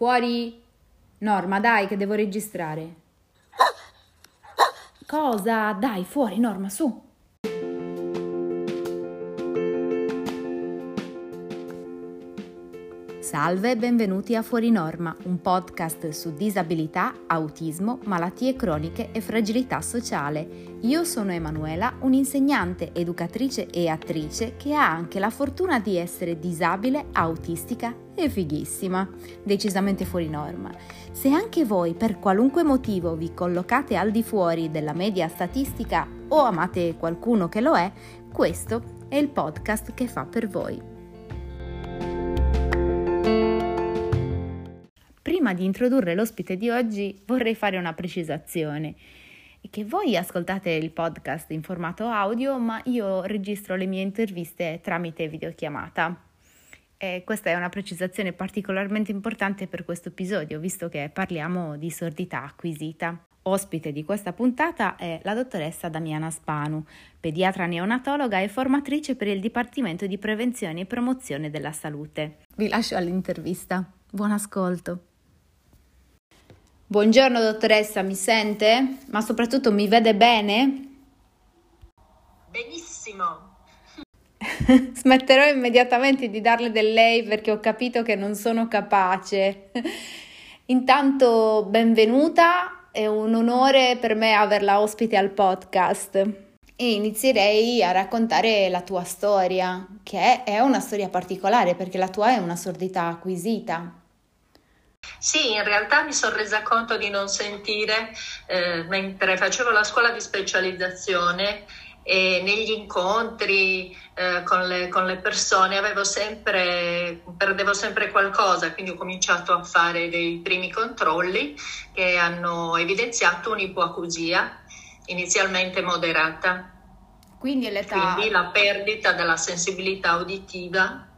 Fuori! Norma, dai, che devo registrare. Cosa? Dai, fuori, Norma, su. Salve e benvenuti a Fuori Norma, un podcast su disabilità, autismo, malattie croniche e fragilità sociale. Io sono Emanuela, un'insegnante, educatrice e attrice che ha anche la fortuna di essere disabile, autistica e fighissima, decisamente fuori norma. Se anche voi per qualunque motivo vi collocate al di fuori della media statistica o amate qualcuno che lo è, questo è il podcast che fa per voi. Prima di introdurre l'ospite di oggi vorrei fare una precisazione. Che voi ascoltate il podcast in formato audio, ma io registro le mie interviste tramite videochiamata. E questa è una precisazione particolarmente importante per questo episodio, visto che parliamo di sordità acquisita. Ospite di questa puntata è la dottoressa Damiana Spanu, pediatra neonatologa e formatrice per il Dipartimento di Prevenzione e Promozione della Salute. Vi lascio all'intervista. Buon ascolto. Buongiorno dottoressa, mi sente? Ma soprattutto mi vede bene? Benissimo. Smetterò immediatamente di darle del lei perché ho capito che non sono capace. Intanto benvenuta, è un onore per me averla ospite al podcast e inizierei a raccontare la tua storia, che è una storia particolare perché la tua è una sordità acquisita. Sì, in realtà mi sono resa conto di non sentire eh, mentre facevo la scuola di specializzazione e negli incontri eh, con, le, con, le, persone avevo sempre, perdevo sempre qualcosa, quindi ho cominciato a fare dei primi controlli che hanno evidenziato un'ipoacusia inizialmente moderata. Quindi, l'età... quindi la perdita della sensibilità uditiva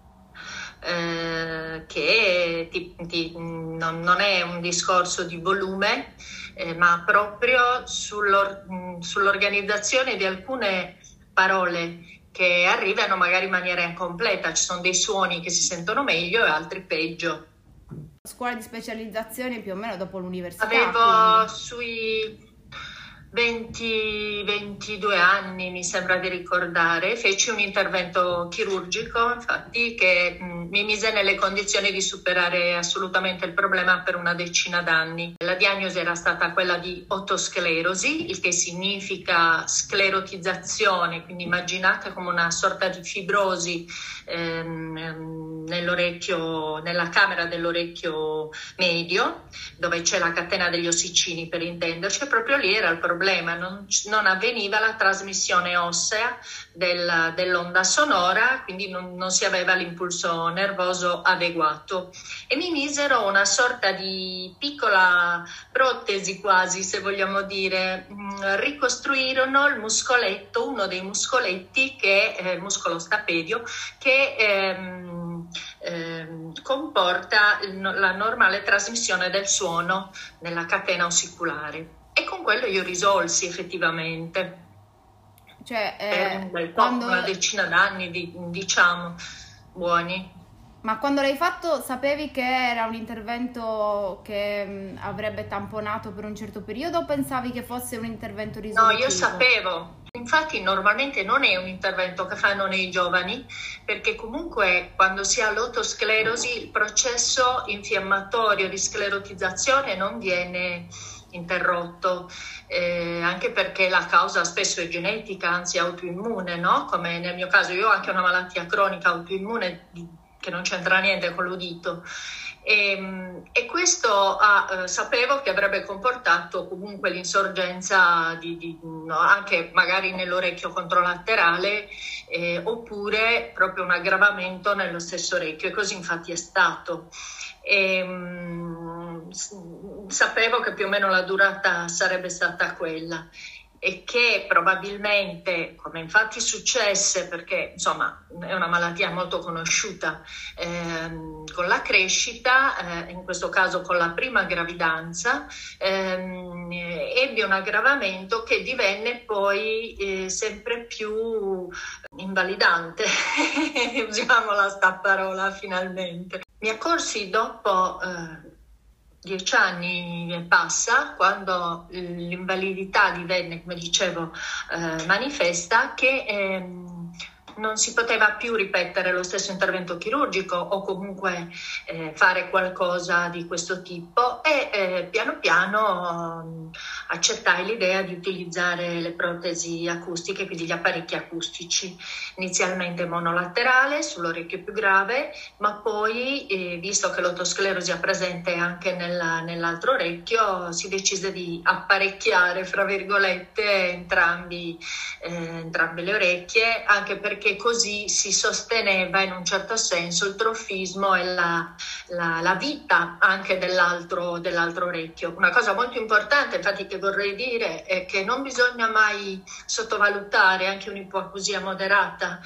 eh, che ti, ti, non, non, è un discorso di volume, eh, ma proprio sull'or, sull'organizzazione di alcune parole che arrivano magari in maniera incompleta. Ci sono dei suoni che si sentono meglio e altri peggio. Scuola di specializzazione più o meno dopo l'università? Avevo quindi. sui 20-22 anni, mi sembra di ricordare, feci un intervento chirurgico, infatti, che mh, mi mise nelle condizioni di superare assolutamente il problema per una decina d'anni. La diagnosi era stata quella di otosclerosi, il che significa sclerotizzazione, quindi immaginate come una sorta di fibrosi ehm, ehm nell'orecchio, nella camera dell'orecchio medio, dove c'è la catena degli ossicini per intenderci, e proprio lì era il problema non, non avveniva la trasmissione ossea del, dell'onda sonora, quindi non, non, si aveva l'impulso nervoso adeguato. E mi misero una sorta di piccola protesi quasi, se vogliamo dire, mm, ricostruirono il muscoletto, uno dei muscoletti che è il muscolo stapedio, che ehm, ehm, comporta la normale trasmissione del suono nella catena ossiculare. E con quello io risolsi effettivamente. Cioè, eh, per un bel po', quando... una decina d'anni, diciamo, buoni. Ma quando l'hai fatto sapevi che era un intervento che mh, avrebbe tamponato per un certo periodo o pensavi che fosse un intervento risolutivo? No, io sapevo. Infatti normalmente non è un intervento che fanno nei giovani perché comunque quando si ha l'autosclerosi il processo infiammatorio di sclerotizzazione non viene interrotto, eh, anche perché la causa spesso è genetica, anzi autoimmune, no? come nel mio caso io ho anche una malattia cronica autoimmune che non c'entra niente con l'udito. E, ehm, e questo ah, sapevo che avrebbe comportato comunque l'insorgenza di, di, no, anche magari nell'orecchio controlaterale eh, oppure proprio un aggravamento nello stesso orecchio e così infatti è stato. E, ehm, sapevo che più o meno la durata sarebbe stata quella e che probabilmente, come infatti successe, perché insomma è una malattia molto conosciuta, ehm, con la crescita, eh, in questo caso con la prima gravidanza, ehm, ebbe un aggravamento che divenne poi eh, sempre più invalidante, usiamola sta parola finalmente. Mi accorsi dopo... Eh, dieci anni e passa, quando l'invalidità divenne, come dicevo, eh, manifesta, che ehm, non si poteva più ripetere lo stesso intervento chirurgico o comunque eh, fare qualcosa di questo tipo e eh, piano piano um, accettai l'idea di utilizzare le protesi acustiche, quindi gli apparecchi acustici, inizialmente monolaterale sull'orecchio più grave, ma poi eh, visto che l'autosclerosi è presente anche nella, nell'altro orecchio, si decise di apparecchiare, fra virgolette, entrambi, eh, entrambe le orecchie, anche perché perché così si sosteneva in un certo senso il trofismo e la, la, la vita anche dell'altro, dell'altro, orecchio. Una cosa molto importante, infatti, che vorrei dire è che non bisogna mai sottovalutare anche un'ipoacusia moderata.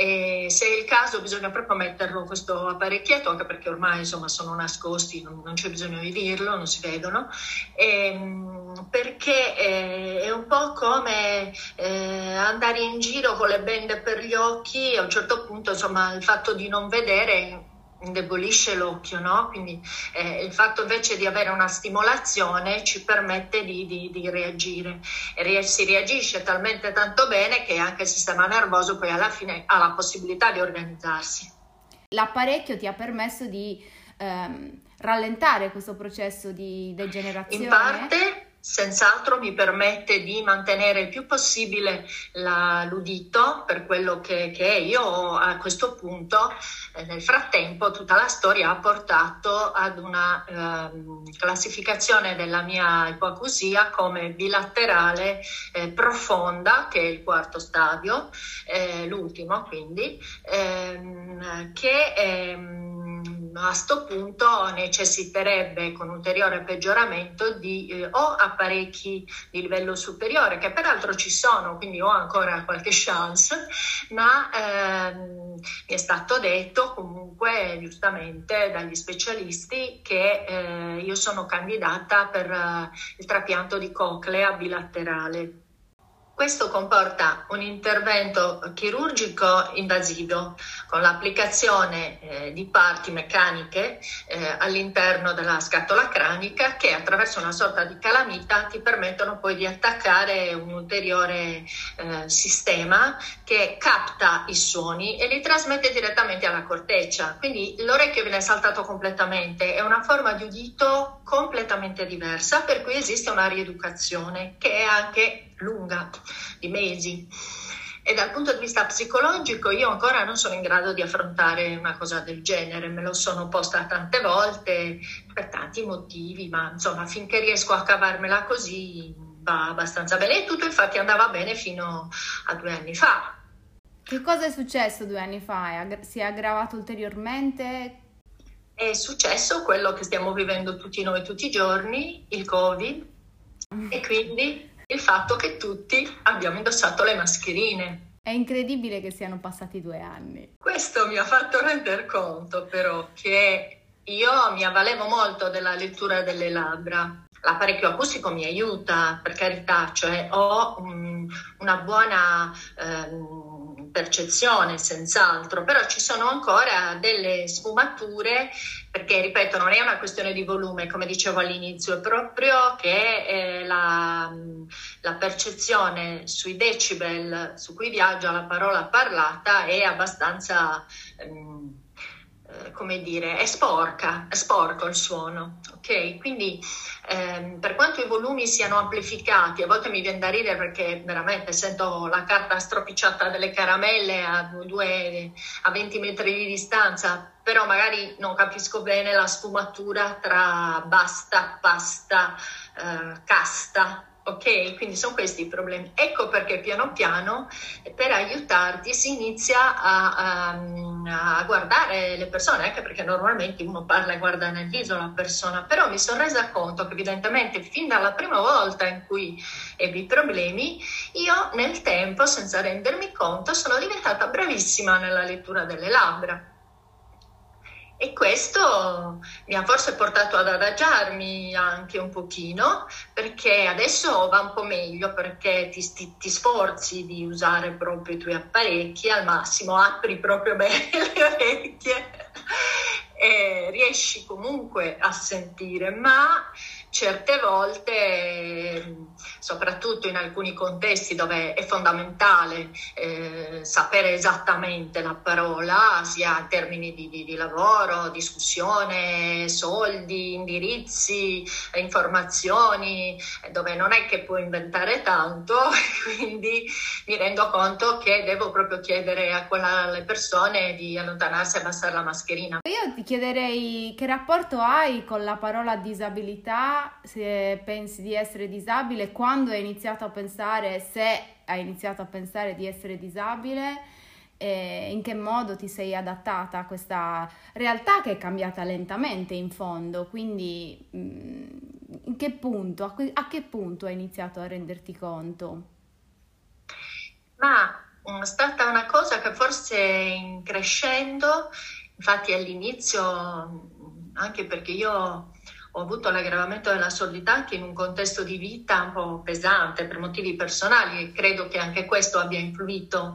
E se è il caso, bisogna proprio metterlo questo apparecchietto, anche perché ormai insomma, sono nascosti, non, non c'è bisogno di dirlo, non si vedono. Ehm, perché eh, è un po' come eh, andare in giro con le bende per gli occhi, a un certo punto, insomma, il fatto di non vedere indebolisce l'occhio, no? Quindi eh, il fatto invece di avere una stimolazione ci permette di, di, di reagire e si reagisce talmente tanto bene che anche il sistema nervoso poi alla fine ha la possibilità di organizzarsi. L'apparecchio ti ha permesso di ehm, rallentare questo processo di degenerazione? In parte senz'altro mi permette di mantenere il più possibile la, l'udito per quello che, che. Io a questo punto, eh, nel frattempo, tutta la storia ha portato ad una eh, classificazione della mia ipoacusia come bilaterale eh, profonda, che è il quarto stadio, eh, l'ultimo quindi, ehm, che ehm, a questo punto necessiterebbe con ulteriore peggioramento di eh, o apparecchi di livello superiore, che peraltro ci sono, quindi ho ancora qualche chance, ma ehm, mi è stato detto comunque giustamente dagli specialisti che eh, io sono candidata per eh, il trapianto di coclea bilaterale. Questo comporta un intervento chirurgico invasivo con l'applicazione eh, di parti meccaniche eh, all'interno della scatola cranica che attraverso una sorta di calamita ti permettono poi di attaccare un ulteriore eh, sistema che capta i suoni e li trasmette direttamente alla corteccia. Quindi l'orecchio viene saltato completamente, è una forma di udito completamente diversa per cui esiste una rieducazione che è anche lunga, di mesi. E dal punto di vista psicologico io ancora non sono in grado di affrontare una cosa del genere, me lo sono posta tante volte per tanti motivi, ma insomma finché riesco a cavarmela così va abbastanza bene e tutto infatti andava bene fino a due anni fa. Che cosa è successo due anni fa? Si è aggravato ulteriormente? È successo quello che stiamo vivendo tutti noi tutti i giorni, il Covid, e quindi il fatto che tutti abbiamo indossato le mascherine. È incredibile che siano passati due anni. Questo mi ha fatto rendere conto però che io mi avvalevo molto della lettura delle labbra. L'apparecchio acustico mi aiuta, per carità, cioè ho um, una buona... Um, percezione senz'altro, però ci sono ancora delle sfumature perché, ripeto, non è una questione di volume, come dicevo all'inizio, è proprio che eh, la, la, percezione sui decibel su cui viaggia la parola parlata è abbastanza... Ehm, eh, come dire, è sporca, è sporco il suono, ok? Quindi ehm, per quanto i volumi siano amplificati, a volte mi viene da ridere perché veramente sento la carta stropicciata delle caramelle a, due, a 20 metri di distanza, però magari non capisco bene la sfumatura tra basta, pasta, eh, casta, Ok, quindi sono questi i problemi. Ecco perché piano piano per aiutarti si inizia a, a, a, guardare le persone, anche perché normalmente uno parla e guarda nel viso la persona, però mi sono resa conto che evidentemente fin dalla prima volta in cui ebbi problemi, io nel tempo, senza rendermi conto, sono diventata bravissima nella lettura delle labbra. E questo mi ha forse portato ad adagiarmi anche un pochino, perché adesso va un po' meglio, perché ti, ti, ti sforzi di usare proprio i tuoi apparecchi al massimo, apri proprio bene le orecchie e riesci comunque a sentire, ma certe volte, soprattutto in alcuni contesti dove è fondamentale eh, sapere esattamente la parola, sia in termini di, di, di, lavoro, discussione, soldi, indirizzi, informazioni, dove non è che puoi inventare tanto, quindi mi rendo conto che devo proprio chiedere a quella, alle persone di allontanarsi e abbassare la mascherina. Io ti chiederei che rapporto hai con la parola disabilità se pensi di essere disabile, quando hai iniziato a pensare, se hai iniziato a pensare di essere disabile, e in che modo ti sei adattata a questa realtà che è cambiata lentamente in fondo, quindi mm, in che punto, a, a che punto hai iniziato a renderti conto? Ma mm, è stata una cosa che forse crescendo, infatti all'inizio, anche perché io ho avuto l'aggravamento della sordità anche in un contesto di vita un po' pesante per motivi personali e credo che anche questo abbia influito.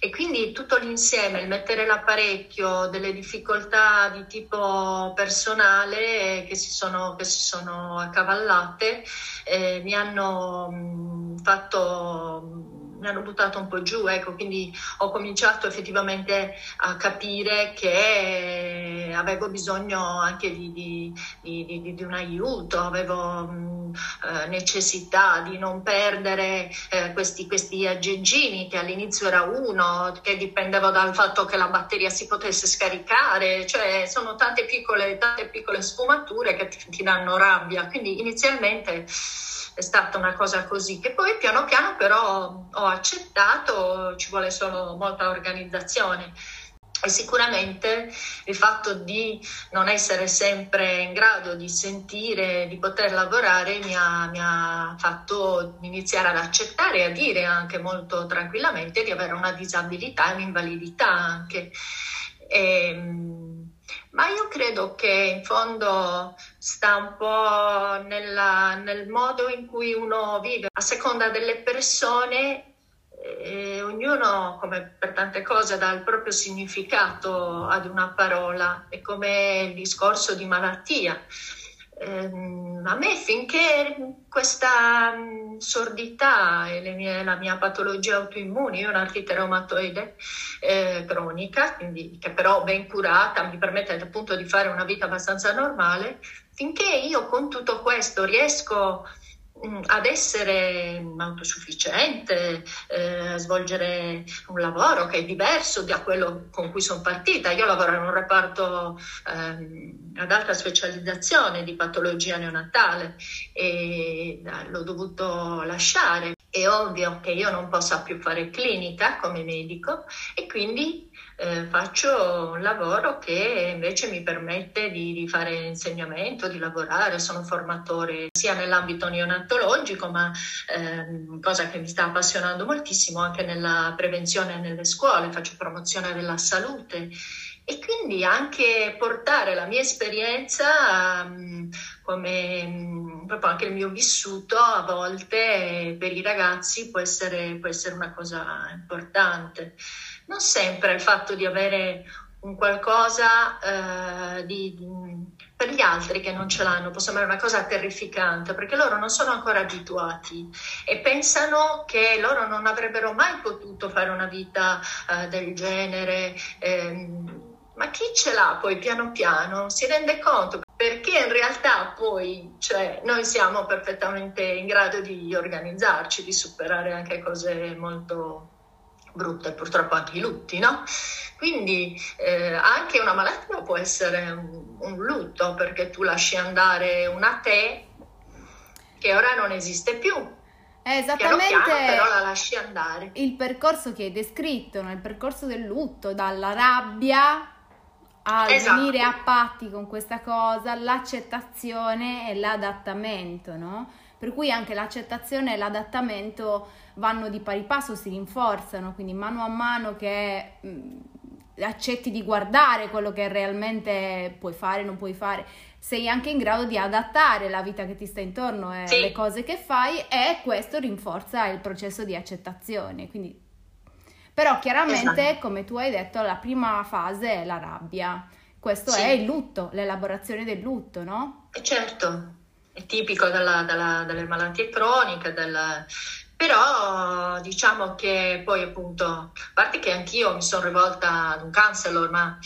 E quindi tutto l'insieme, il mettere l'apparecchio, delle difficoltà di tipo personale che si sono, che si sono accavallate, eh, mi hanno mh, fatto mi hanno buttato un po' giù, ecco, quindi ho cominciato effettivamente a capire che avevo bisogno anche di, di, di, di un aiuto, avevo mh, eh, necessità di non perdere eh, questi, questi aggeggini che all'inizio era uno, che dipendeva dal fatto che la batteria si potesse scaricare, cioè sono tante piccole, tante piccole sfumature che ti, ti danno rabbia, quindi inizialmente è stata una cosa così, che poi piano piano però ho accettato, ci vuole solo molta organizzazione. E sicuramente il fatto di non essere sempre in grado di sentire, di poter lavorare, mi ha, mi ha fatto iniziare ad accettare e a dire anche molto tranquillamente di avere una disabilità e un'invalidità anche. E, ehm, ma io credo che in fondo sta un po' nella, nel modo in cui uno vive, a seconda delle persone, eh, ognuno, come per tante cose, dà il proprio significato ad una parola, è come il discorso di malattia. Eh, a me finché questa mm, sordità e mie, la mia patologia autoimmune, io ho un'artrite reumatoide eh, cronica, quindi, che però ben curata mi permette appunto di fare una vita abbastanza normale, finché io con tutto questo riesco Mm, ad essere autosufficiente, eh, svolgere un lavoro che è diverso da quello con cui sono partita. Io lavoro in un reparto eh, ad alta specializzazione di patologia neonatale e eh, l'ho dovuto lasciare. È ovvio che io non possa più fare clinica come medico e quindi eh, faccio un lavoro che invece mi permette di, di, fare insegnamento, di lavorare, sono formatore sia nell'ambito neonatologico, ma ehm, cosa che mi sta appassionando moltissimo anche nella prevenzione nelle scuole, faccio promozione della salute. E quindi anche portare la mia esperienza um, come um, proprio anche il mio vissuto a volte per i ragazzi può essere, può essere una cosa importante non sempre il fatto di avere un qualcosa eh, di, per gli altri che non ce l'hanno può sembrare una cosa terrificante perché loro non sono ancora abituati e pensano che loro non avrebbero mai potuto fare una vita eh, del genere. Eh, ma chi ce l'ha poi piano piano si rende conto perché in realtà poi cioè, noi siamo perfettamente in grado di organizzarci, di superare anche cose molto brutte, purtroppo anche i lutti, no? Quindi eh, anche una malattia può essere un, un, lutto perché tu lasci andare una te che ora non esiste più. È esattamente piano piano, però la lasci andare. Il percorso che hai descritto, no? il percorso del lutto, dalla rabbia a esatto. venire a patti con questa cosa, l'accettazione e l'adattamento, no? Per cui anche l'accettazione e l'adattamento vanno di pari passo, si rinforzano, quindi mano a mano che mm, accetti di guardare quello che realmente puoi fare, non puoi fare, sei anche in grado di adattare la vita che ti sta intorno e sì. le cose che fai e questo rinforza il processo di accettazione. Quindi... Però chiaramente, esatto. come tu hai detto, la prima fase è la rabbia questo sì. è il lutto, l'elaborazione del lutto, no? Eh, certo, è tipico della, della, delle malattie croniche, della... però diciamo che poi appunto, a parte che anch'io mi sono rivolta ad un counselor, ma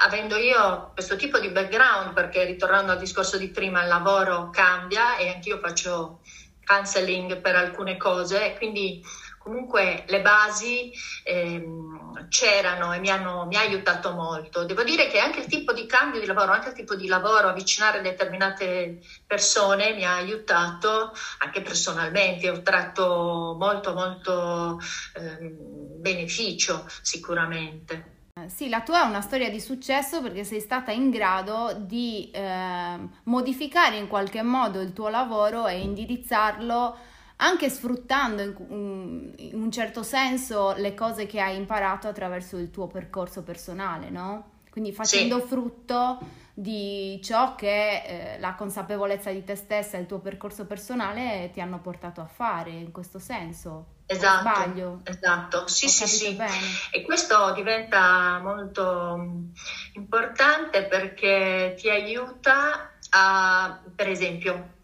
avendo io questo tipo di background, perché ritornando al discorso di prima, il lavoro cambia e anch'io faccio counseling per alcune cose, quindi comunque le basi ehm, c'erano e mi hanno mi ha aiutato molto. Devo dire che anche il tipo di cambio di lavoro, anche il tipo di lavoro, avvicinare determinate persone mi ha aiutato anche personalmente, ho tratto molto molto ehm, beneficio sicuramente. Sì, la tua è una storia di successo perché sei stata in grado di eh, modificare in qualche modo il tuo lavoro e indirizzarlo anche sfruttando in, in, un certo senso le cose che hai imparato attraverso il tuo percorso personale, no? Quindi facendo sì. frutto di ciò che eh, la consapevolezza di te stessa e il tuo percorso personale ti hanno portato a fare in questo senso. Esatto, sbaglio. Esatto, sì, Ho sì, sì. Bene. E questo diventa molto mm, importante perché ti aiuta a, per esempio,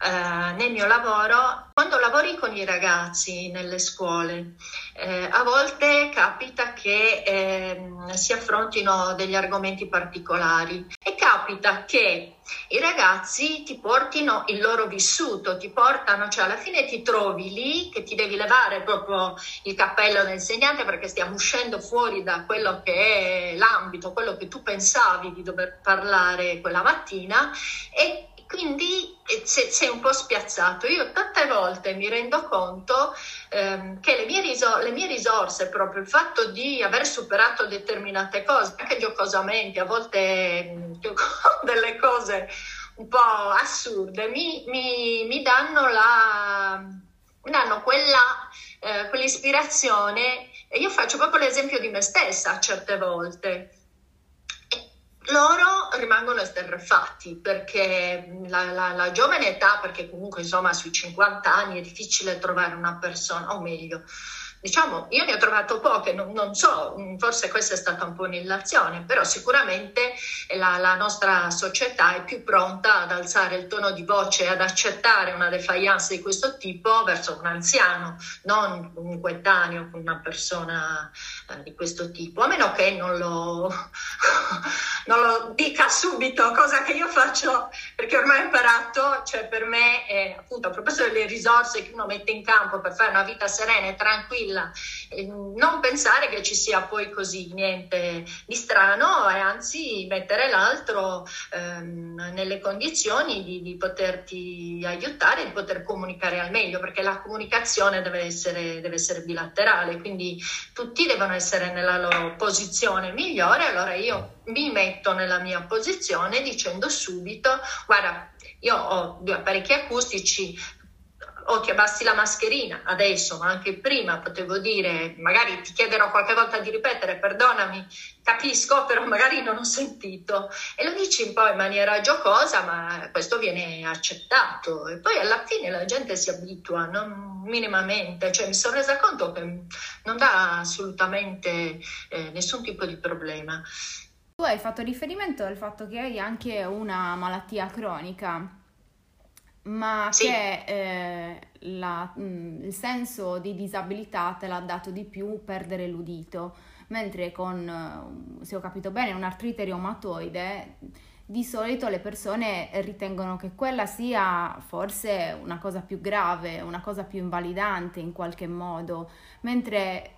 eh, nel mio lavoro, quando lavori con i ragazzi nelle scuole, eh, a volte capita che eh, si affrontino degli argomenti particolari e capita che i ragazzi ti portino il loro vissuto, ti portano, cioè alla fine ti trovi lì che ti devi levare proprio il cappello dell'insegnante perché stiamo uscendo fuori da quello che è l'ambito, quello che tu pensavi di dover parlare quella mattina e quindi eh, sei un po' spiazzato. Io tante volte mi rendo conto ehm, che le mie, risor- le mie, risorse, proprio il fatto di aver superato determinate cose, anche giocosamente, a volte mh, mm, delle cose un po' assurde, mi, mi, mi danno, la, danno quella, eh, quell'ispirazione. E io faccio proprio l'esempio di me stessa certe volte loro rimangono esterrefatti perché la, la, la, giovane età, perché comunque insomma sui 50 anni è difficile trovare una persona, o meglio, Diciamo, io ne ho trovato poche, non, non, so, forse questa è stata un po' un'illazione, però sicuramente la, la, nostra società è più pronta ad alzare il tono di voce e ad accettare una defiance di questo tipo verso un anziano, non un coetaneo, una persona eh, di questo tipo, a meno che non lo, non lo, dica subito, cosa che io faccio perché ormai ho imparato, cioè per me, è, appunto a proposito delle risorse che uno mette in campo per fare una vita serena e tranquilla, tranquilla, non pensare che ci sia poi così niente di strano e anzi mettere l'altro ehm, nelle condizioni di, di, poterti aiutare, di poter comunicare al meglio, perché la comunicazione deve essere, deve essere bilaterale, quindi tutti devono essere nella loro posizione migliore, allora io mi metto nella mia posizione dicendo subito, guarda, io ho due apparecchi acustici, o ti abbassi la mascherina adesso, ma anche prima potevo dire, magari ti chiederò qualche volta di ripetere, perdonami, capisco, però magari non ho sentito. E lo dici un po' in maniera giocosa, ma questo viene accettato. E poi alla fine la gente si abitua, non minimamente, cioè mi sono resa conto che non dà assolutamente eh, nessun tipo di problema. Tu hai fatto riferimento al fatto che hai anche una malattia cronica ma sì. che eh, la, mh, mm, il senso di disabilità te l'ha dato di più perdere l'udito, mentre con, se ho capito bene, un'artrite reumatoide di solito le persone ritengono che quella sia forse una cosa più grave, una cosa più invalidante in qualche modo, mentre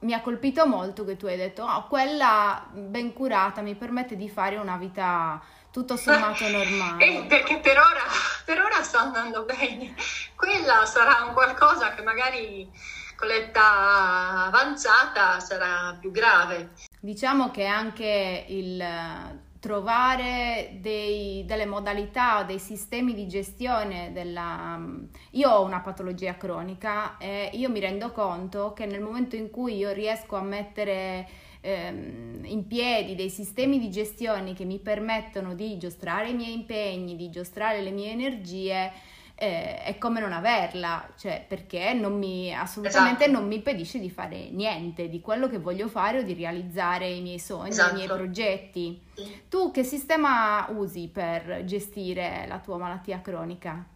mi ha colpito molto che tu hai detto, oh, quella ben curata mi permette di fare una vita tutto sommato normale. Eh, perché per ora, per ora sta andando bene. Quella sarà un qualcosa che magari con l'età avanzata sarà più grave. Diciamo che anche il trovare dei, delle modalità dei sistemi di gestione della... Io ho una patologia cronica e io mi rendo conto che nel momento in cui io riesco a mettere ehm, in piedi dei sistemi di gestione che mi permettono di giostrare i miei impegni, di giostrare le mie energie, eh, è come non averla, cioè perché non mi, assolutamente esatto. non mi impedisce di fare niente di quello che voglio fare o di realizzare i miei sogni, esatto. i miei esatto. progetti. Sì. Tu che sistema usi per gestire la tua malattia cronica?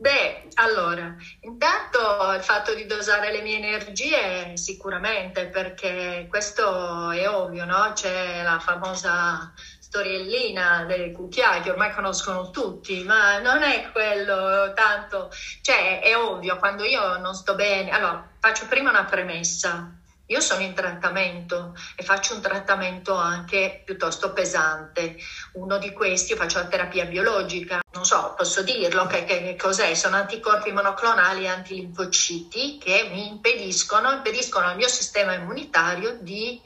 Beh, allora, intanto il fatto di dosare le mie energie sicuramente, perché questo è ovvio, no? C'è la famosa storiellina delle cucchiai che ormai conoscono tutti, ma non è quello tanto, cioè è ovvio, quando io non sto bene, allora faccio prima una premessa. Io sono in trattamento e faccio un trattamento anche piuttosto pesante. Uno di questi, io faccio la terapia biologica, non so, posso dirlo, che, che, che cos'è? Sono anticorpi monoclonali e antilinfociti che mi impediscono, impediscono al mio sistema immunitario di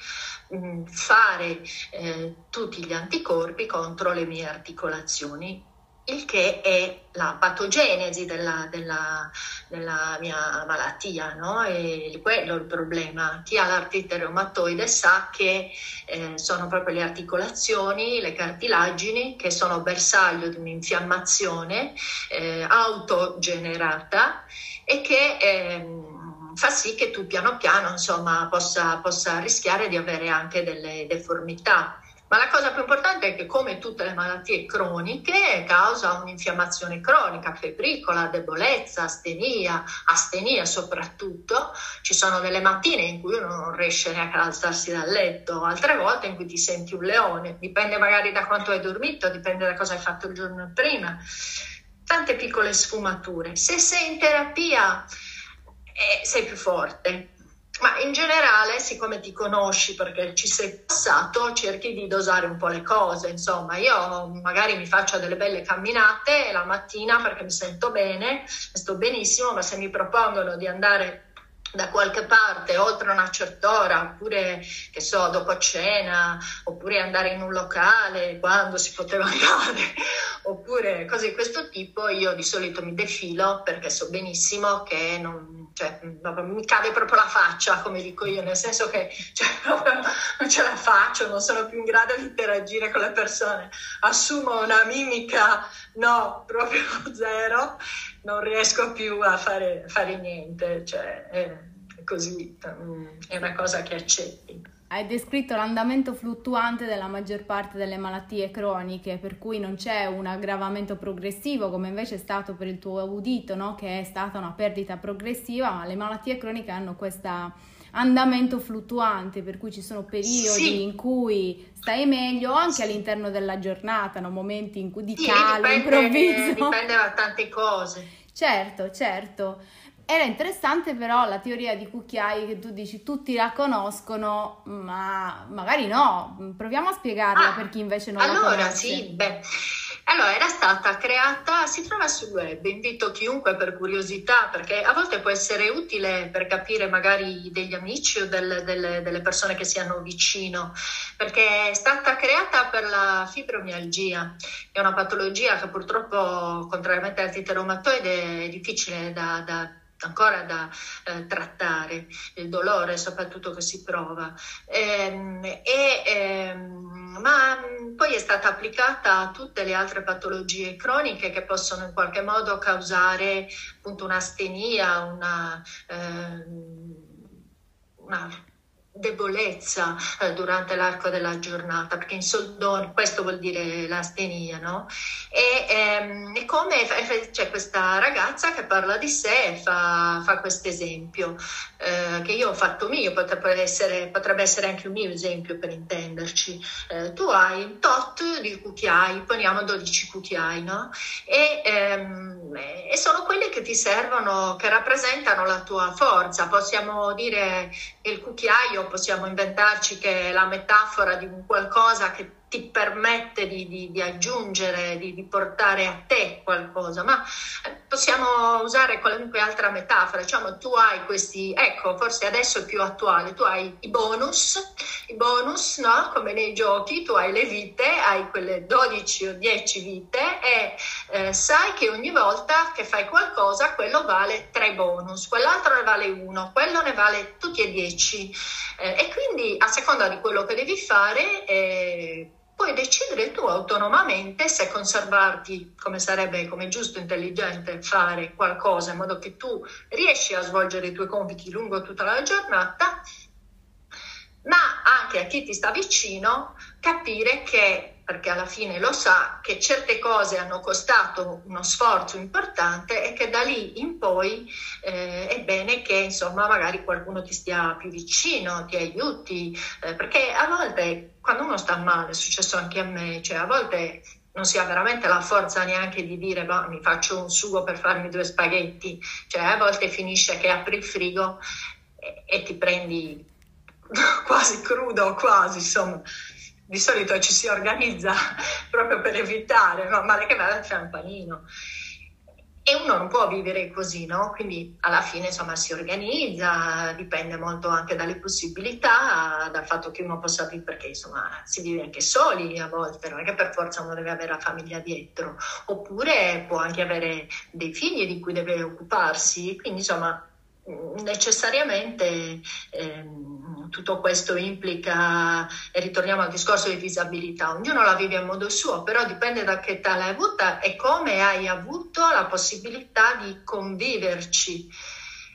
fare eh, tutti gli anticorpi contro le mie articolazioni, il che è la patogenesi della, della, della mia malattia, no? È quello il problema. Chi ha l'artrite reumatoide sa che eh, sono proprio le articolazioni, le cartilagini che sono bersaglio di un'infiammazione eh, autogenerata e che eh, fa sì che tu piano piano insomma, possa, possa rischiare di avere anche delle deformità. Ma la cosa più importante è che, come tutte le malattie croniche, causa un'infiammazione cronica, febbricola, debolezza, astenia, astenia soprattutto. Ci sono delle mattine in cui uno non riesce neanche ad alzarsi dal letto, altre volte in cui ti senti un leone. Dipende magari da quanto hai dormito, dipende da cosa hai fatto il giorno prima. Tante piccole sfumature. Se sei in terapia e sei più forte. Ma in generale, siccome ti conosci perché ci sei passato, cerchi di dosare un po' le cose. Insomma, io magari mi faccio delle belle camminate la mattina perché mi sento bene, sto benissimo, ma se mi propongono di andare da qualche parte oltre una certa ora, oppure che so, dopo cena, oppure andare in un locale quando si poteva andare, oppure cose di questo tipo, io di solito mi defilo perché so benissimo che non cioè, mi cade proprio la faccia, come dico io, nel senso che cioè, non ce la faccio, non sono più in grado di interagire con le persone, assumo una mimica, no, proprio zero, non riesco più a fare, fare niente, cioè, è così, mm, è una cosa che accetti. Hai descritto l'andamento fluttuante della maggior parte delle malattie croniche, per cui non c'è un aggravamento progressivo come invece è stato per il tuo udito, no? che è stata una perdita progressiva, ma le malattie croniche hanno questo andamento fluttuante, per cui ci sono periodi sì. in cui stai meglio anche all'interno della giornata, no? momenti in cui di sì, calo dipende, improvviso. Dipende da tante cose. Certo, certo. Era interessante però la teoria di Cucchiai che tu dici tutti la conoscono, ma magari no. Proviamo a spiegarla ah, per chi invece non allora, la conosce. Allora, sì, beh. Allora, era stata creata, si trova sul web, invito chiunque per curiosità, perché a volte può essere utile per capire magari degli amici o del, delle, delle persone che si hanno vicino, perché è stata creata per la fibromialgia, è una patologia che purtroppo, contrariamente all'artrite reumatoide, è difficile da, da ancora da eh, trattare, il dolore soprattutto che si prova. Ehm, e, ehm, ma poi è stata applicata a tutte le altre patologie croniche che possono in qualche modo causare appunto un'astenia, una, ehm, una debolezza eh, durante l'arco della giornata, perché in soldoni questo vuol dire l'astenia, no? E, ehm, e come c'è questa ragazza che parla di sé e fa, fa questo esempio, eh, che io ho fatto mio, potrebbe essere, potrebbe essere, anche un mio esempio per intenderci. Eh, tu hai un tot di cucchiai, poniamo 12 cucchiai, no? E, ehm, e sono quelli che ti servono, che rappresentano la tua forza. Possiamo dire che il cucchiaio possiamo inventarci che è la metafora di un qualcosa che ti permette di, di, di aggiungere, di, di, portare a te qualcosa, ma eh, possiamo usare qualunque altra metafora, diciamo tu hai questi, ecco, forse adesso è più attuale, tu hai i bonus, i bonus, no? Come nei giochi, tu hai le vite, hai quelle 12 o 10 vite e eh, sai che ogni volta che fai qualcosa quello vale 3 bonus, quell'altro ne vale 1, quello ne vale tutti e 10 eh, e quindi a seconda di quello che devi fare eh, puoi decidere tu autonomamente se conservarti, come sarebbe come giusto, intelligente, fare qualcosa in modo che tu riesci a svolgere i tuoi compiti lungo tutta la giornata, ma anche a chi ti sta vicino capire che perché alla fine lo sa che certe cose hanno costato uno sforzo importante e che da lì in poi eh, è bene che insomma magari qualcuno ti stia più vicino, ti aiuti, eh, perché a volte quando uno sta male, è successo anche a me, cioè a volte non si ha veramente la forza neanche di dire ma mi faccio un sugo per farmi due spaghetti, cioè a volte finisce che apri il frigo e, e ti prendi quasi crudo, quasi insomma di solito ci si organizza proprio per evitare, no? male che vada c'è un panino. E uno non può vivere così, no? Quindi alla fine insomma si organizza, dipende molto anche dalle possibilità, dal fatto che uno possa vivere, perché insomma si vive anche soli a volte, non è che per forza uno deve avere la famiglia dietro, oppure può anche avere dei figli di cui deve occuparsi, quindi insomma necessariamente eh, tutto questo implica, e ritorniamo al discorso di disabilità, ognuno la vive in modo suo, però dipende da che età l'hai avuta e come hai avuto la possibilità di conviverci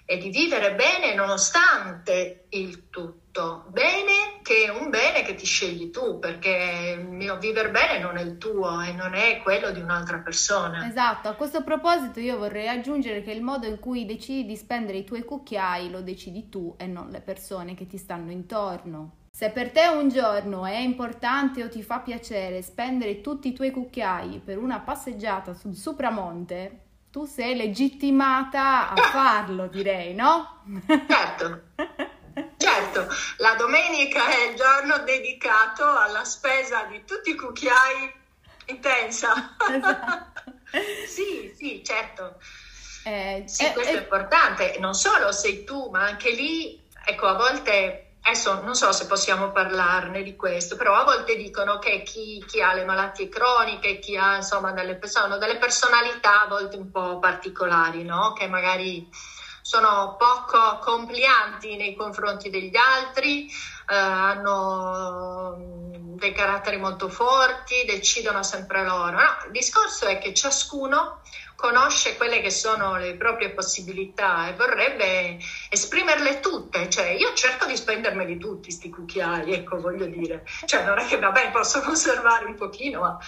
e di vivere bene nonostante il tutto. Bene è un bene che ti scegli tu, perché il mio vivere bene non è il tuo e non è quello di un'altra persona. Esatto, a questo proposito io vorrei aggiungere che il modo in cui decidi di spendere i tuoi cucchiai lo decidi tu e non le persone che ti stanno intorno. Se per te un giorno è importante o ti fa piacere spendere tutti i tuoi cucchiai per una passeggiata sul Supramonte, tu sei legittimata a farlo, direi, no? Certo. Certo, la domenica è il giorno dedicato alla spesa di tutti i cucchiai intensa. Esatto. sì, sì, certo. Eh, sì, eh, questo eh, è importante. Non solo sei tu, ma anche lì, ecco, a volte adesso non so se possiamo parlarne di questo, però a volte dicono che chi, chi ha le malattie croniche, chi ha insomma delle, persone, delle personalità a volte un po' particolari, no? che magari sono poco complianti nei confronti degli altri, eh, hanno dei caratteri molto forti, decidono sempre loro. No, il discorso è che ciascuno conosce quelle che sono le proprie possibilità e vorrebbe esprimerle tutte, cioè io cerco di spendermeli tutti sti cucchiai, ecco voglio dire, cioè non è che vabbè posso conservare un pochino, ma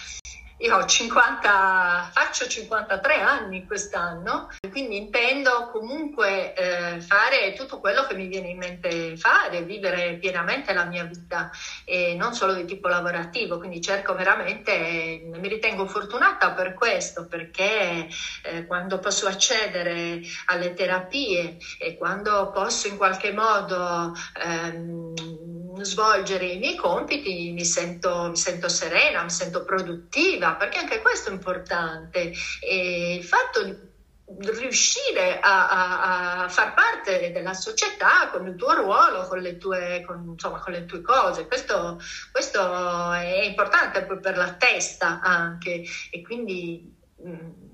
io ho 50, faccio 53 anni quest'anno, quindi intendo comunque eh, fare tutto quello che mi viene in mente fare, vivere pienamente la mia vita e non solo di tipo lavorativo, quindi cerco veramente, mi ritengo fortunata per questo, perché eh, quando posso accedere alle terapie e quando posso in qualche modo... Ehm, svolgere i miei compiti mi sento, mi sento, serena, mi sento produttiva, perché anche questo è importante. E il fatto di riuscire a, a, a, far parte della società con il tuo ruolo, con le tue, con, insomma, con le tue cose. Questo, questo, è importante per la testa anche e quindi mm,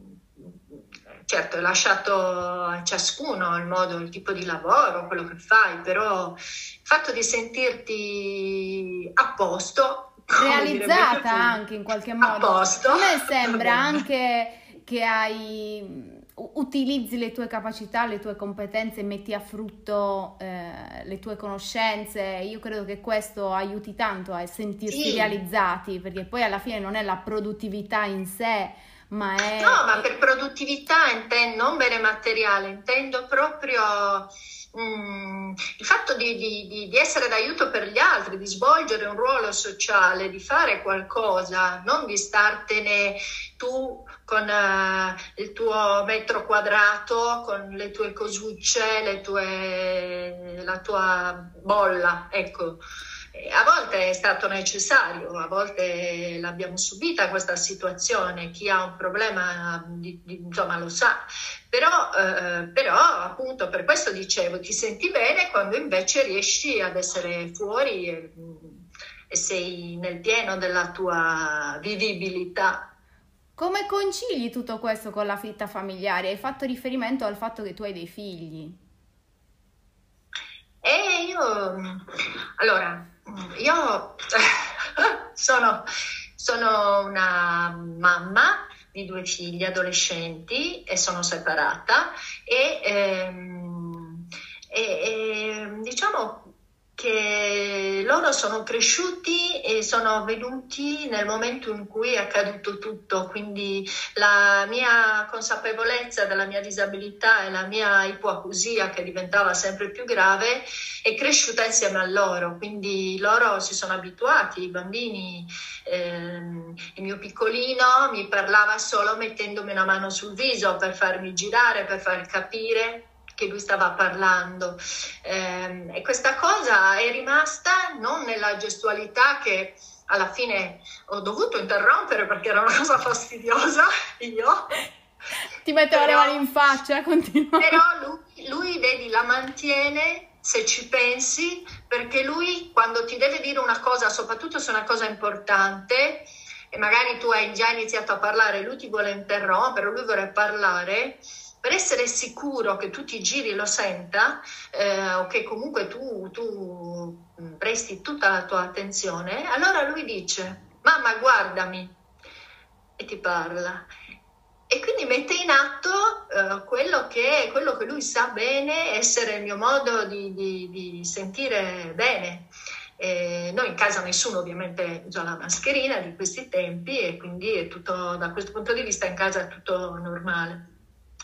certo è lasciato a ciascuno il modo, il tipo di lavoro, quello che fai, però il fatto di sentirti a posto, realizzata anche in qualche modo. A posto. A me sembra anche che hai utilizzi le tue capacità, le tue competenze, metti a frutto eh, le tue conoscenze. Io credo che questo aiuti tanto a sentirsi sì. realizzati, perché poi alla fine non è la produttività in sé ma è... No, ma per produttività intendo non bene materiale, intendo proprio mm, il fatto di, di, di, essere d'aiuto per gli altri, di svolgere un ruolo sociale, di fare qualcosa, non di startene tu con uh, il tuo metro quadrato, con le tue cosucce, le tue, la tua bolla, ecco. A volte è stato necessario, a volte l'abbiamo subita questa situazione, chi ha un problema di, di, insomma lo sa, però, eh, però appunto per questo dicevo ti senti bene quando invece riesci ad essere fuori e, e sei nel pieno della tua vivibilità. Come concili tutto questo con la vita familiare? Hai fatto riferimento al fatto che tu hai dei figli. E io, allora, io sono, sono una mamma di due figli adolescenti e sono separata e, ehm, e, e diciamo che loro sono cresciuti e sono venuti nel momento in cui è accaduto tutto, quindi la mia consapevolezza della mia disabilità e la mia ipoacusia che diventava sempre più grave è cresciuta insieme a loro, quindi loro si sono abituati, i bambini, ehm, il mio piccolino mi parlava solo mettendomi una mano sul viso per farmi girare, per far capire che lui stava parlando. Eh, e questa cosa è rimasta non nella gestualità che alla fine ho dovuto interrompere perché era una cosa fastidiosa io. Ti mettevo le mani in faccia, continua. Però lui, lui, vedi, la mantiene se ci pensi, perché lui quando ti deve dire una cosa, soprattutto se è una cosa importante, e magari tu hai già iniziato a parlare, lui ti vuole interrompere, lui vuole parlare, per essere sicuro che tu ti giri lo senta eh, o che comunque tu, tu, presti tutta la tua attenzione, allora lui dice, mamma guardami e ti parla. E quindi mette in atto eh, quello, che, quello, che, lui sa bene essere il mio modo di, di, di sentire bene. Eh, noi in casa nessuno ovviamente usa la mascherina di questi tempi e quindi è tutto, da questo punto di vista in casa è tutto normale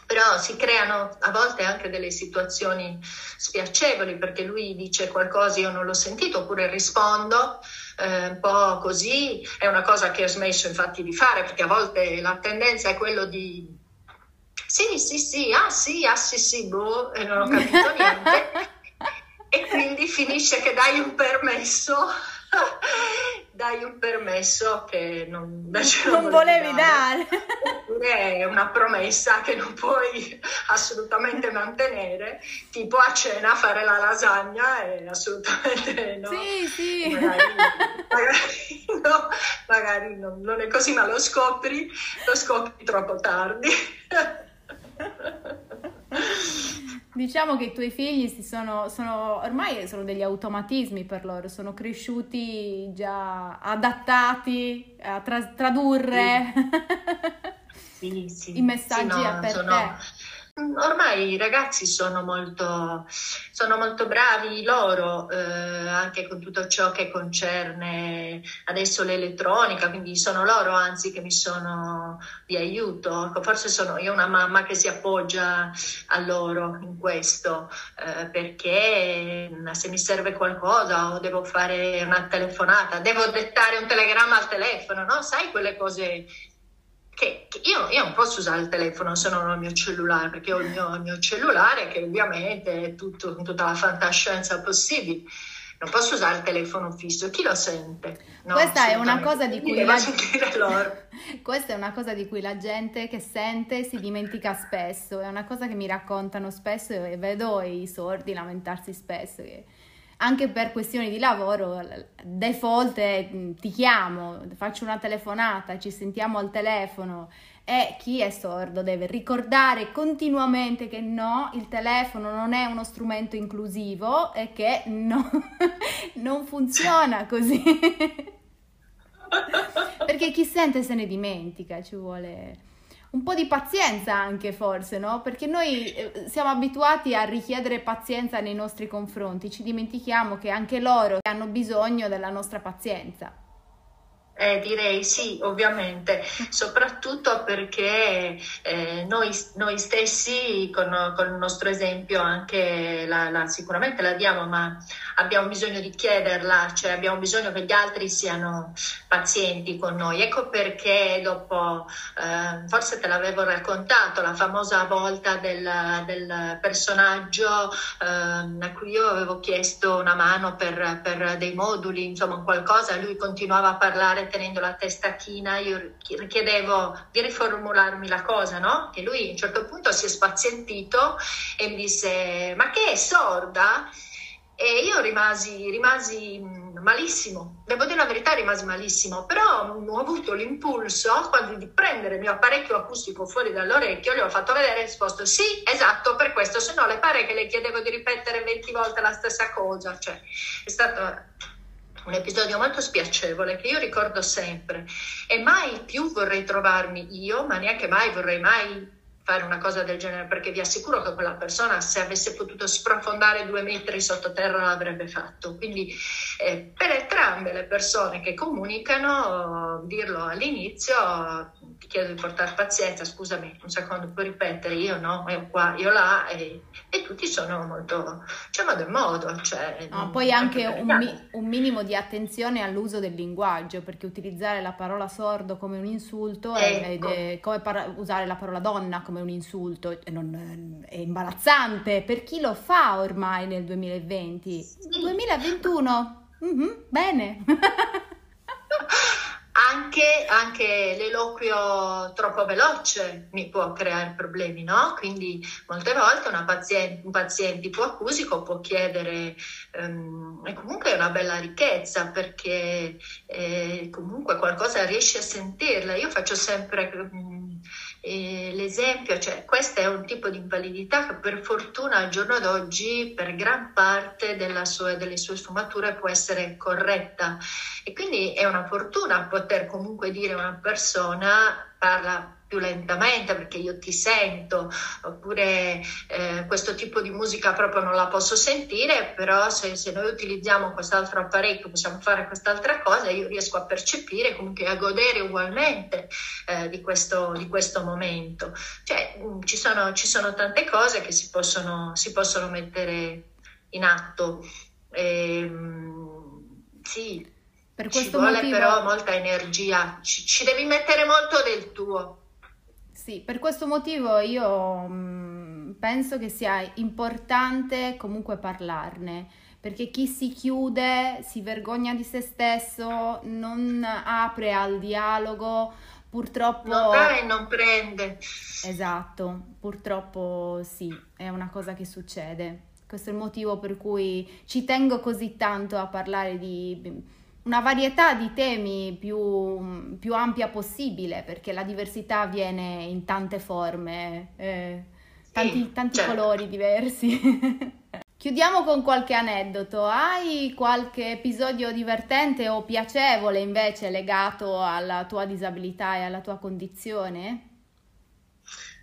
però si creano a volte anche delle situazioni spiacevoli perché lui dice qualcosa io non l'ho sentito oppure rispondo eh, un po' così, è una cosa che ho smesso infatti di fare perché a volte la tendenza è quello di sì, sì, sì, ah sì, ah sì, sì, boh, e non ho capito niente. E quindi finisce che dai un permesso dai un permesso che non, non, non volevi dare. dare. È una promessa che non puoi assolutamente mantenere, tipo a cena fare la lasagna è assolutamente no. Sì, sì. Magari, magari, no, magari no, non è così, ma lo scopri, lo scopri troppo tardi. Diciamo che i tuoi figli sono, sono, ormai sono degli automatismi per loro, sono cresciuti già adattati a tra- tradurre sì. Sì, sì. i messaggi no, per sono, te. Ormai i ragazzi sono molto, sono molto bravi loro, eh, anche con tutto ciò che concerne adesso l'elettronica, quindi sono loro anzi che mi sono di aiuto. Ecco, forse sono io una mamma che si appoggia a loro in questo, eh, perché se mi serve qualcosa o devo fare una telefonata, devo dettare un telegramma al telefono, no? Sai quelle cose che, che io, io, non posso usare il telefono se non ho il mio cellulare, perché ho il mio, il mio cellulare che ovviamente è tutto, tutta la fantascienza possibile. Non posso usare il telefono fisso, chi lo sente? No, Questa è una cosa di cui la... Questa è una cosa di cui la gente che sente si dimentica spesso, è una cosa che mi raccontano spesso e vedo i sordi lamentarsi spesso. Che anche per questioni di lavoro, default è mm, ti chiamo, faccio una telefonata, ci sentiamo al telefono e chi è sordo deve ricordare continuamente che no, il telefono non è uno strumento inclusivo e che no, non funziona così. Perché chi sente se ne dimentica, ci vuole un po' di pazienza anche forse, no? Perché noi eh, siamo abituati a richiedere pazienza nei nostri confronti, ci dimentichiamo che anche loro hanno bisogno della nostra pazienza. Eh, direi sì, ovviamente, soprattutto perché eh, noi, noi, stessi con, con, il nostro esempio anche la, la, sicuramente la diamo, ma abbiamo bisogno di chiederla, cioè abbiamo bisogno che gli altri siano pazienti con noi. Ecco perché dopo, eh, forse te l'avevo raccontato, la famosa volta del, del personaggio eh, a cui io avevo chiesto una mano per, per dei moduli, insomma qualcosa, lui continuava a parlare tenendo la testa china, io chiedevo di riformularmi la cosa, no? E lui a un certo punto si è spazientito e mi disse, ma che è sorda? E io rimasi, rimasi malissimo, devo dire la verità, rimasi malissimo, però ho avuto l'impulso quando di prendere il mio apparecchio acustico fuori dall'orecchio, gli ho fatto vedere e risposto sì, esatto, per questo, se no le pare che le chiedevo di ripetere 20 volte la stessa cosa, cioè è stato un episodio molto spiacevole che io ricordo sempre e mai più vorrei trovarmi io, ma neanche mai vorrei mai fare una cosa del genere perché vi assicuro che quella persona se avesse potuto sprofondare due metri sottoterra l'avrebbe fatto. Quindi eh, per entrambe le persone che comunicano, dirlo all'inizio, ti chiedo di portare pazienza, scusami un secondo, puoi ripetere io no, io qua, io là e, e tutti sono molto, c'è modo e modo. Cioè, no, poi anche un, mi, un, minimo di attenzione all'uso del linguaggio perché utilizzare la parola sordo come un insulto ecco. è, è, come par- usare la parola donna come un insulto, non, è imbarazzante per chi lo fa ormai nel 2020. Sì. 2021, mm-hmm, bene. Anche, anche, l'eloquio troppo veloce mi può creare problemi, no? Quindi molte volte paziente, un paziente ipoacusico può chiedere, um, e comunque una bella ricchezza perché eh, comunque qualcosa riesce a sentirla. Io faccio sempre um, eh, l'esempio, cioè questo è un tipo di invalidità che per fortuna al giorno d'oggi per gran parte sua, delle sue sfumature può essere corretta. E quindi è una fortuna poter comunque dire a una persona parla più lentamente perché io ti sento, oppure eh, questo tipo di musica proprio non la posso sentire, però se, se, noi utilizziamo quest'altro apparecchio possiamo fare quest'altra cosa, io riesco a percepire, comunque a godere ugualmente eh, di, questo, di, questo, momento. Cioè, mm, ci, sono, ci, sono, tante cose che si possono, si possono mettere in atto. E, ehm, sì. Per ci vuole motivo... però molta energia, ci, ci devi mettere molto del tuo. Sì, per questo motivo io mh, penso che sia importante comunque parlarne, perché chi si chiude, si vergogna di se stesso, non apre al dialogo, purtroppo... Non dà e non prende. Esatto, purtroppo sì, è una cosa che succede. Questo è il motivo per cui ci tengo così tanto a parlare di una varietà di temi più, più, ampia possibile, perché la diversità avviene in tante forme, eh, tanti, sì, tanti certo. colori diversi. Chiudiamo con qualche aneddoto. Hai qualche episodio divertente o piacevole invece legato alla tua disabilità e alla tua condizione?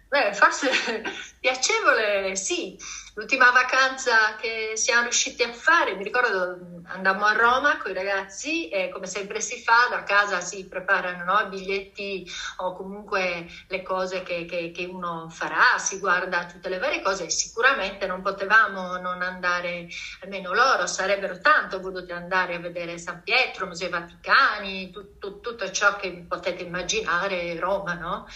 Beh, forse piacevole sì. L'ultima vacanza che siamo riusciti a fare, mi ricordo andammo a Roma con i ragazzi e come sempre si fa, da casa si preparano no? biglietti o comunque le cose che, che, che, uno farà, si guarda tutte le varie cose e sicuramente non potevamo non andare, almeno loro sarebbero tanto voluti andare a vedere San Pietro, Musei Vaticani, tutto, tutto ciò che potete immaginare Roma, no?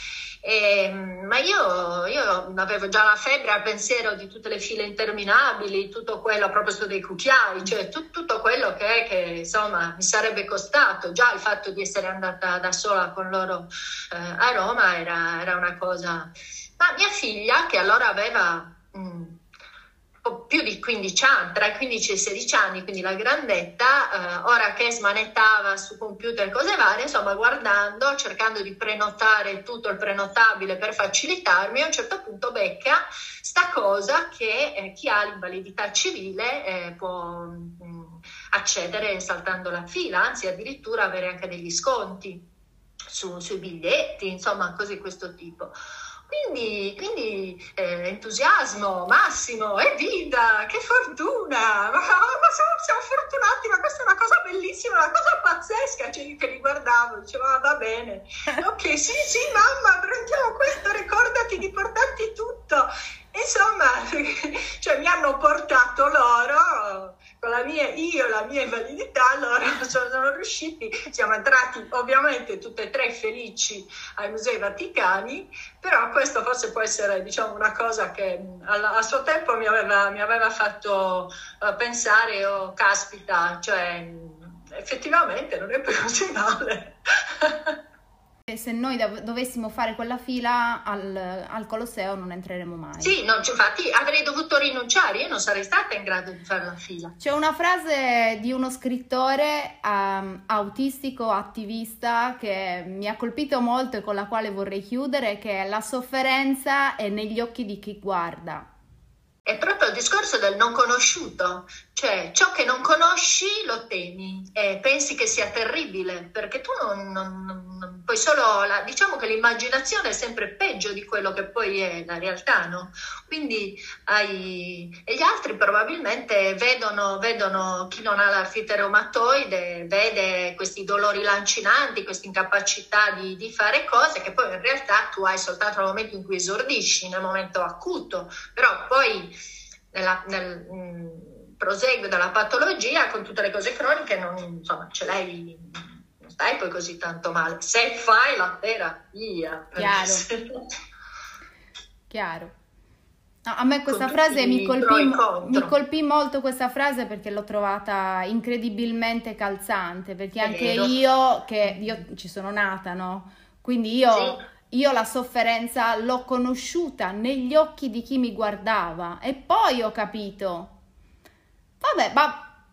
E, ma io, io avevo già la febbre al pensiero di tutte le file interminabili, tutto quello a proposito dei cucchiai, cioè tu, tutto quello che, che, insomma mi sarebbe costato. Già il fatto di essere andata da sola con loro eh, a Roma era, era, una cosa. Ma mia figlia, che allora aveva mh, più di 15 anni, tra i 15 e i 16 anni, quindi la grandetta, eh, ora che smanettava su computer cose varie, insomma, guardando, cercando di prenotare tutto il prenotabile per facilitarmi, a un certo punto becca sta cosa che eh, chi ha l'invalidità civile eh, può mh, mm, accedere saltando la fila, anzi addirittura avere anche degli sconti su, sui biglietti, insomma, cose di questo tipo. Quindi, quindi eh, entusiasmo massimo, evviva, che fortuna, ma, ma siamo, siamo, fortunati, ma questa è una cosa bellissima, una cosa pazzesca, cioè, che li guardavo, dicevo ah, va bene, ok sì sì mamma prendiamo questo, ricordati di portarti tutto, insomma, cioè, mi hanno portato loro con la mia, io la mia invalidità, loro sono, riusciti, siamo entrati ovviamente tutte e tre felici ai Musei Vaticani, però questo forse può essere diciamo, una cosa che a, suo tempo mi aveva, mi aveva fatto uh, pensare, oh caspita, cioè effettivamente non è più così male. se noi dovessimo fare quella fila al, al Colosseo non entreremo mai. Sì, no, infatti avrei dovuto rinunciare, io non sarei stata in grado di fare la fila. C'è una frase di uno scrittore um, autistico, attivista, che mi ha colpito molto e con la quale vorrei chiudere, che è la sofferenza è negli occhi di chi guarda. È proprio il discorso del non conosciuto, Cioè, ciò che non conosci lo temi e pensi che sia terribile, perché tu non, non, non poi solo, la, diciamo che l'immaginazione è sempre peggio di quello che poi è la realtà, no? Quindi hai, e gli altri probabilmente vedono, vedono chi non ha l'artrite reumatoide, vede questi dolori lancinanti, questa incapacità di, di fare cose che poi in realtà tu hai soltanto nel momento in cui esordisci, nel momento acuto, però poi nella, nel, prosegue dalla patologia con tutte le cose croniche, non, insomma, ce l'hai, non stai poi così tanto male. Se fai la terapia. Chiaro. Chiaro. No, a me questa frase mi colpì, mi colpì, molto questa frase perché l'ho trovata incredibilmente calzante, perché È anche vero. io, che io ci sono nata, no? Quindi io, sì. io la sofferenza l'ho conosciuta negli occhi di chi mi guardava e poi ho capito Vabbè, ma,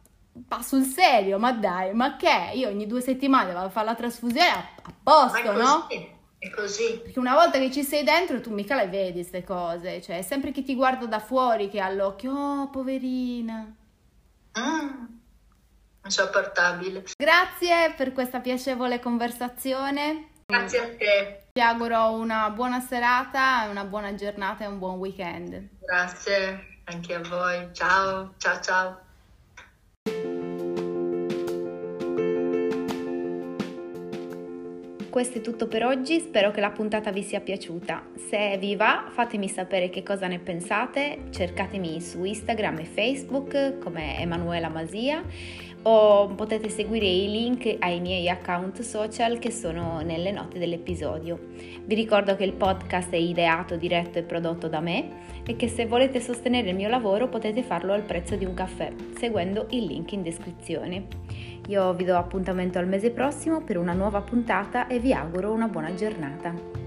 ma sul serio, ma dai, ma che? Io ogni due settimane vado a fare la trasfusione a, a posto, no? È così. Perché una volta che ci sei dentro tu mica le vedi queste cose, cioè è sempre che ti guardo da fuori che ha l'occhio, oh poverina. Mm, insopportabile. Grazie per questa piacevole conversazione. Grazie a te. Ti auguro una buona serata, una buona giornata e un buon weekend. Grazie anche a voi. Ciao, ciao, ciao. Questo è tutto per oggi, spero che la puntata vi sia piaciuta. Se vi va, fatemi sapere che cosa ne pensate, cercatemi su Instagram e Facebook come Emanuela Masia o potete seguire i link ai miei account social che sono nelle note dell'episodio. Vi ricordo che il podcast è ideato, diretto e prodotto da me e che se volete sostenere il mio lavoro potete farlo al prezzo di un caffè seguendo il link in descrizione. Io vi do appuntamento al mese prossimo per una nuova puntata e vi auguro una buona giornata.